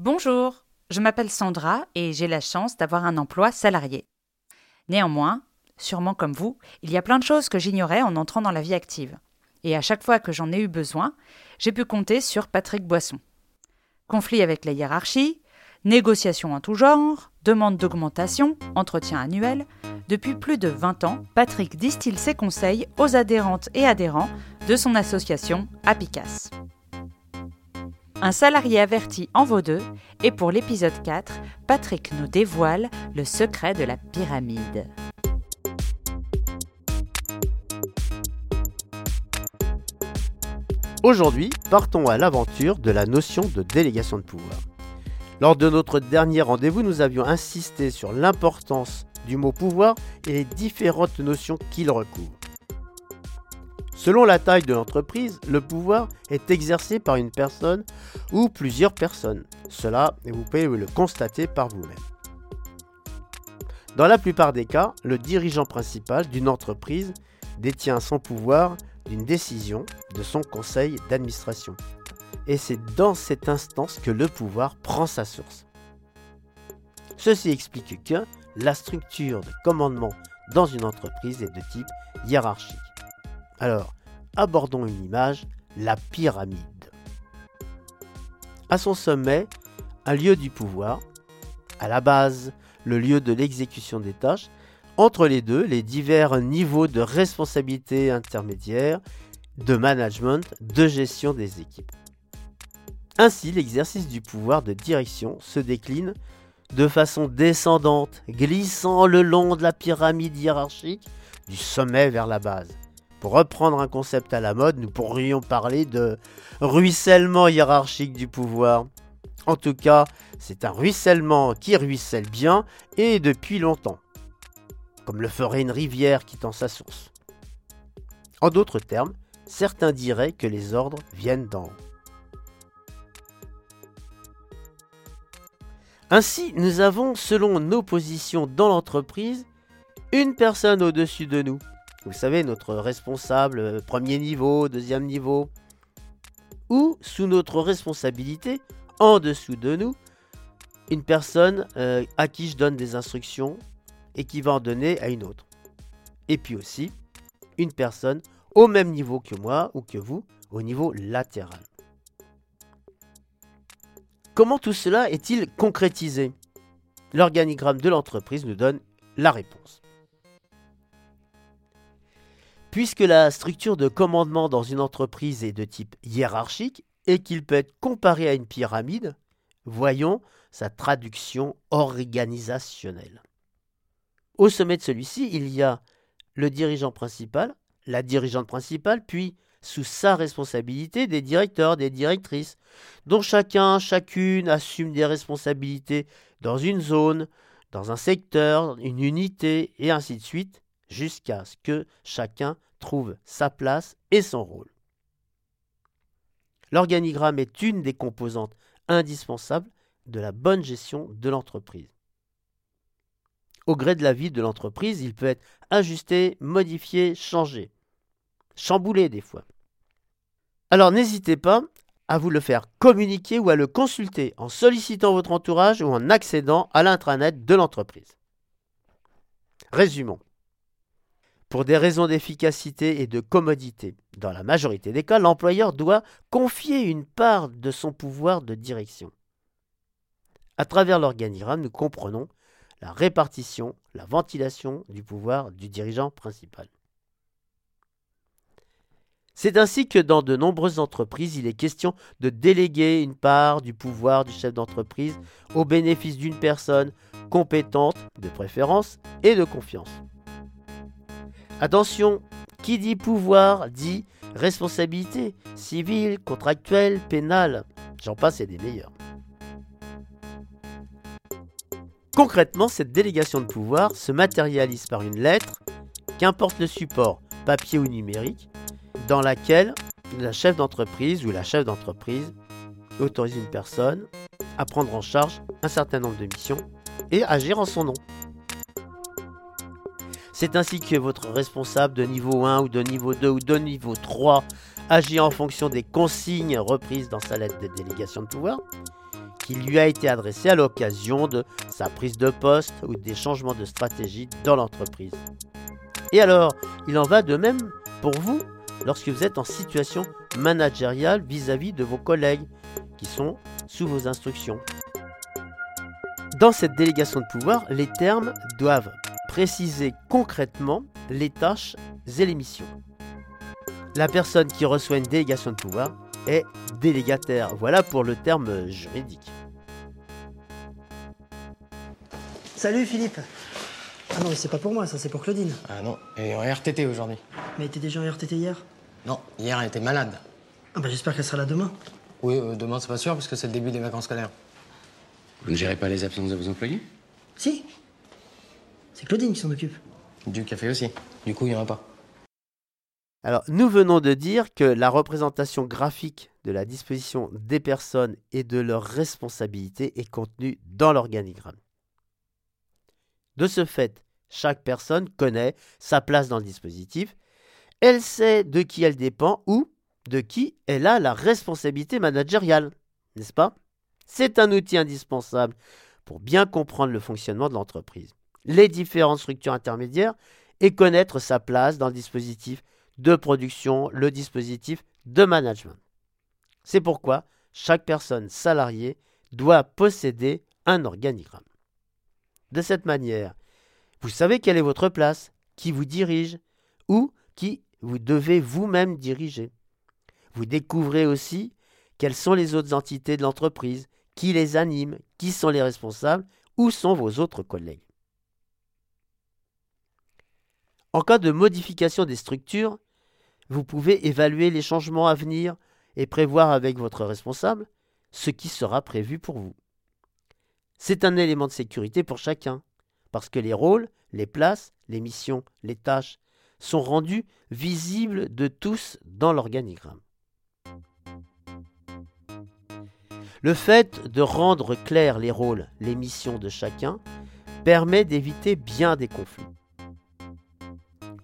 Bonjour, je m'appelle Sandra et j'ai la chance d'avoir un emploi salarié. Néanmoins, sûrement comme vous, il y a plein de choses que j'ignorais en entrant dans la vie active. Et à chaque fois que j'en ai eu besoin, j'ai pu compter sur Patrick Boisson. Conflit avec la hiérarchie, négociations en tout genre, demande d'augmentation, entretien annuel. Depuis plus de 20 ans, Patrick distille ses conseils aux adhérentes et adhérents de son association Apicas. Un salarié averti en vaut deux, et pour l'épisode 4, Patrick nous dévoile le secret de la pyramide. Aujourd'hui, partons à l'aventure de la notion de délégation de pouvoir. Lors de notre dernier rendez-vous, nous avions insisté sur l'importance du mot pouvoir et les différentes notions qu'il recouvre. Selon la taille de l'entreprise, le pouvoir est exercé par une personne ou plusieurs personnes. Cela, vous pouvez le constater par vous-même. Dans la plupart des cas, le dirigeant principal d'une entreprise détient son pouvoir d'une décision de son conseil d'administration. Et c'est dans cette instance que le pouvoir prend sa source. Ceci explique que la structure de commandement dans une entreprise est de type hiérarchique. Alors, abordons une image, la pyramide. À son sommet, un lieu du pouvoir, à la base, le lieu de l'exécution des tâches, entre les deux, les divers niveaux de responsabilité intermédiaire, de management, de gestion des équipes. Ainsi, l'exercice du pouvoir de direction se décline de façon descendante, glissant le long de la pyramide hiérarchique, du sommet vers la base. Pour reprendre un concept à la mode, nous pourrions parler de ruissellement hiérarchique du pouvoir. En tout cas, c'est un ruissellement qui ruisselle bien et depuis longtemps comme le ferait une rivière quittant sa source. En d'autres termes, certains diraient que les ordres viennent d'en haut. Ainsi, nous avons, selon nos positions dans l'entreprise, une personne au-dessus de nous. Vous savez, notre responsable euh, premier niveau, deuxième niveau. Ou, sous notre responsabilité, en dessous de nous, une personne euh, à qui je donne des instructions et qui va en donner à une autre. Et puis aussi, une personne au même niveau que moi ou que vous, au niveau latéral. Comment tout cela est-il concrétisé? L'organigramme de l'entreprise nous donne la réponse. Puisque la structure de commandement dans une entreprise est de type hiérarchique et qu'il peut être comparé à une pyramide, voyons sa traduction organisationnelle. Au sommet de celui-ci, il y a le dirigeant principal, la dirigeante principale, puis sous sa responsabilité des directeurs, des directrices, dont chacun, chacune assume des responsabilités dans une zone, dans un secteur, une unité, et ainsi de suite, jusqu'à ce que chacun trouve sa place et son rôle. L'organigramme est une des composantes indispensables de la bonne gestion de l'entreprise au gré de la vie de l'entreprise, il peut être ajusté, modifié, changé, chamboulé des fois. Alors n'hésitez pas à vous le faire communiquer ou à le consulter en sollicitant votre entourage ou en accédant à l'intranet de l'entreprise. Résumons. Pour des raisons d'efficacité et de commodité, dans la majorité des cas, l'employeur doit confier une part de son pouvoir de direction. À travers l'organigramme, nous comprenons la répartition, la ventilation du pouvoir du dirigeant principal. C'est ainsi que dans de nombreuses entreprises, il est question de déléguer une part du pouvoir du chef d'entreprise au bénéfice d'une personne compétente, de préférence, et de confiance. Attention, qui dit pouvoir dit responsabilité civile, contractuelle, pénale. J'en passe et des meilleurs. Concrètement, cette délégation de pouvoir se matérialise par une lettre, qu'importe le support, papier ou numérique, dans laquelle la chef d'entreprise ou la chef d'entreprise autorise une personne à prendre en charge un certain nombre de missions et agir en son nom. C'est ainsi que votre responsable de niveau 1 ou de niveau 2 ou de niveau 3 agit en fonction des consignes reprises dans sa lettre de délégation de pouvoir qui lui a été adressé à l'occasion de sa prise de poste ou des changements de stratégie dans l'entreprise. Et alors, il en va de même pour vous lorsque vous êtes en situation managériale vis-à-vis de vos collègues qui sont sous vos instructions. Dans cette délégation de pouvoir, les termes doivent préciser concrètement les tâches et les missions. La personne qui reçoit une délégation de pouvoir est délégataire. Voilà pour le terme juridique. Salut Philippe Ah non mais c'est pas pour moi, ça c'est pour Claudine. Ah non, elle est en RTT aujourd'hui. Mais t'es déjà en RTT hier? Non, hier elle était malade. Ah bah j'espère qu'elle sera là demain. Oui, euh, demain c'est pas sûr parce que c'est le début des vacances scolaires. Vous ne gérez pas les absences de vos employés? Si C'est Claudine qui s'en occupe. Du café aussi. Du coup, il y en a pas. Alors, nous venons de dire que la représentation graphique de la disposition des personnes et de leurs responsabilités est contenue dans l'organigramme. De ce fait, chaque personne connaît sa place dans le dispositif, elle sait de qui elle dépend ou de qui elle a la responsabilité managériale, n'est-ce pas? C'est un outil indispensable pour bien comprendre le fonctionnement de l'entreprise, les différentes structures intermédiaires et connaître sa place dans le dispositif de production, le dispositif de management. C'est pourquoi chaque personne salariée doit posséder un organigramme. De cette manière, vous savez quelle est votre place, qui vous dirige ou qui vous devez vous-même diriger. Vous découvrez aussi quelles sont les autres entités de l'entreprise, qui les animent, qui sont les responsables, où sont vos autres collègues. En cas de modification des structures, vous pouvez évaluer les changements à venir et prévoir avec votre responsable ce qui sera prévu pour vous. C'est un élément de sécurité pour chacun, parce que les rôles, les places, les missions, les tâches sont rendus visibles de tous dans l'organigramme. Le fait de rendre clairs les rôles, les missions de chacun permet d'éviter bien des conflits.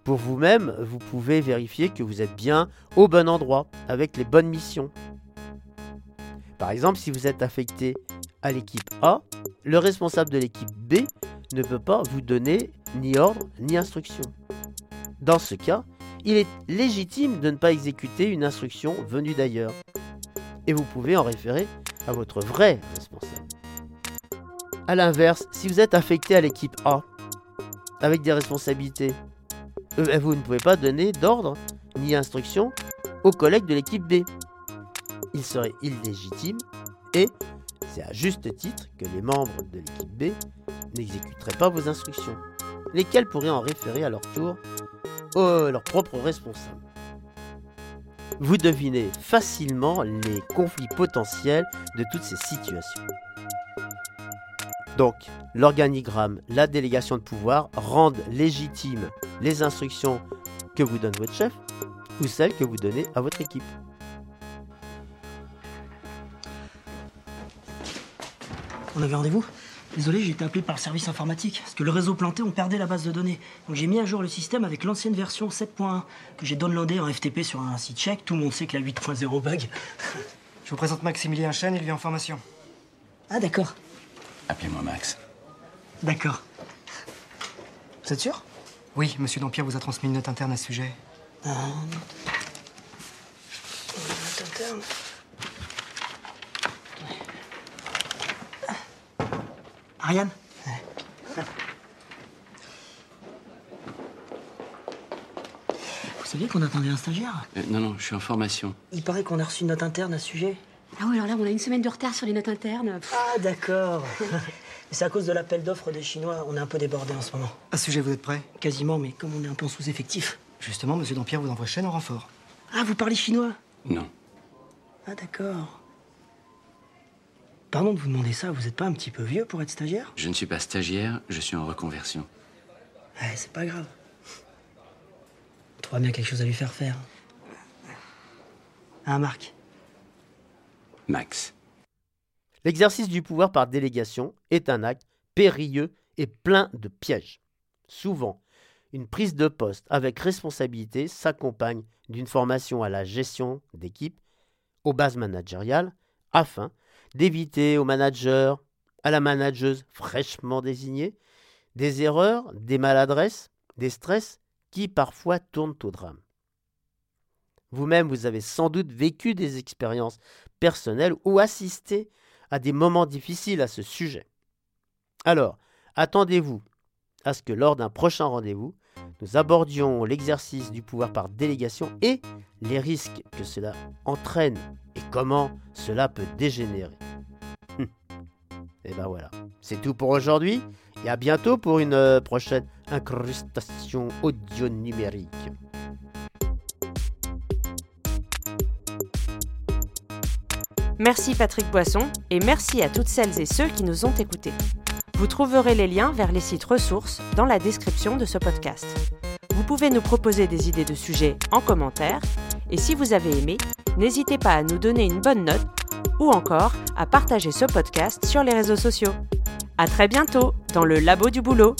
Pour vous-même, vous pouvez vérifier que vous êtes bien au bon endroit, avec les bonnes missions. Par exemple, si vous êtes affecté à l'équipe A, le responsable de l'équipe B ne peut pas vous donner ni ordre ni instruction. Dans ce cas, il est légitime de ne pas exécuter une instruction venue d'ailleurs. Et vous pouvez en référer à votre vrai responsable. A l'inverse, si vous êtes affecté à l'équipe A, avec des responsabilités, euh, vous ne pouvez pas donner d'ordre ni instruction aux collègues de l'équipe B. Il serait illégitime et c'est à juste titre que les membres de l'équipe B n'exécuteraient pas vos instructions, lesquels pourraient en référer à leur tour à leur propre responsable. Vous devinez facilement les conflits potentiels de toutes ces situations. Donc, l'organigramme, la délégation de pouvoir rendent légitimes les instructions que vous donne votre chef ou celles que vous donnez à votre équipe. On avait rendez-vous? Désolé, j'ai été appelé par le service informatique. Parce que le réseau planté, on perdait la base de données. Donc j'ai mis à jour le système avec l'ancienne version 7.1 que j'ai downloadé en FTP sur un site tchèque. Tout le monde sait que la 8.0 bug. Je vous présente Maximilien Chen, il vient en formation. Ah d'accord. Appelez-moi Max. D'accord. Vous êtes sûr? Oui, monsieur Dampierre vous a transmis une note interne à ce sujet. Ah, note interne. Ariane? Vous saviez qu'on attendait un stagiaire? Euh, non, non, je suis en formation. Il paraît qu'on a reçu une note interne à ce sujet. Ah oui, alors là, on a une semaine de retard sur les notes internes. Pff, Ah d'accord. C'est à cause de l'appel d'offres des Chinois. On est un peu débordé en ce moment. À ce sujet, vous êtes prêt? Quasiment, mais comme on est un peu en sous-effectif. Justement, monsieur Dampierre vous envoie Chen en renfort. Ah, vous parlez chinois? Non. Ah d'accord. Pardon de vous demander ça, vous n'êtes pas un petit peu vieux pour être stagiaire? Je ne suis pas stagiaire, je suis en reconversion. Ouais, c'est pas grave. On trouvera bien quelque chose à lui faire faire. Hein, Marc Max. L'exercice du pouvoir par délégation est un acte périlleux et plein de pièges. Souvent, une prise de poste avec responsabilité s'accompagne d'une formation à la gestion d'équipe, aux bases managériales, afin d'éviter au manager, à la manageuse fraîchement désignée, des erreurs, des maladresses, des stress qui parfois tournent au drame. Vous-même, vous avez sans doute vécu des expériences personnelles ou assisté à des moments difficiles à ce sujet. Alors, attendez-vous à ce que lors d'un prochain rendez-vous, nous abordions l'exercice du pouvoir par délégation et les risques que cela entraîne et comment cela peut dégénérer. Hum. et ben voilà, c'est tout pour aujourd'hui et à bientôt pour une euh, prochaine incrustation audio numérique. Merci Patrick Boisson et merci à toutes celles et ceux qui nous ont écoutés. Vous trouverez les liens vers les sites ressources dans la description de ce podcast. Vous pouvez nous proposer des idées de sujets en commentaire et si vous avez aimé, n'hésitez pas à nous donner une bonne note ou encore à partager ce podcast sur les réseaux sociaux. À très bientôt dans le labo du boulot.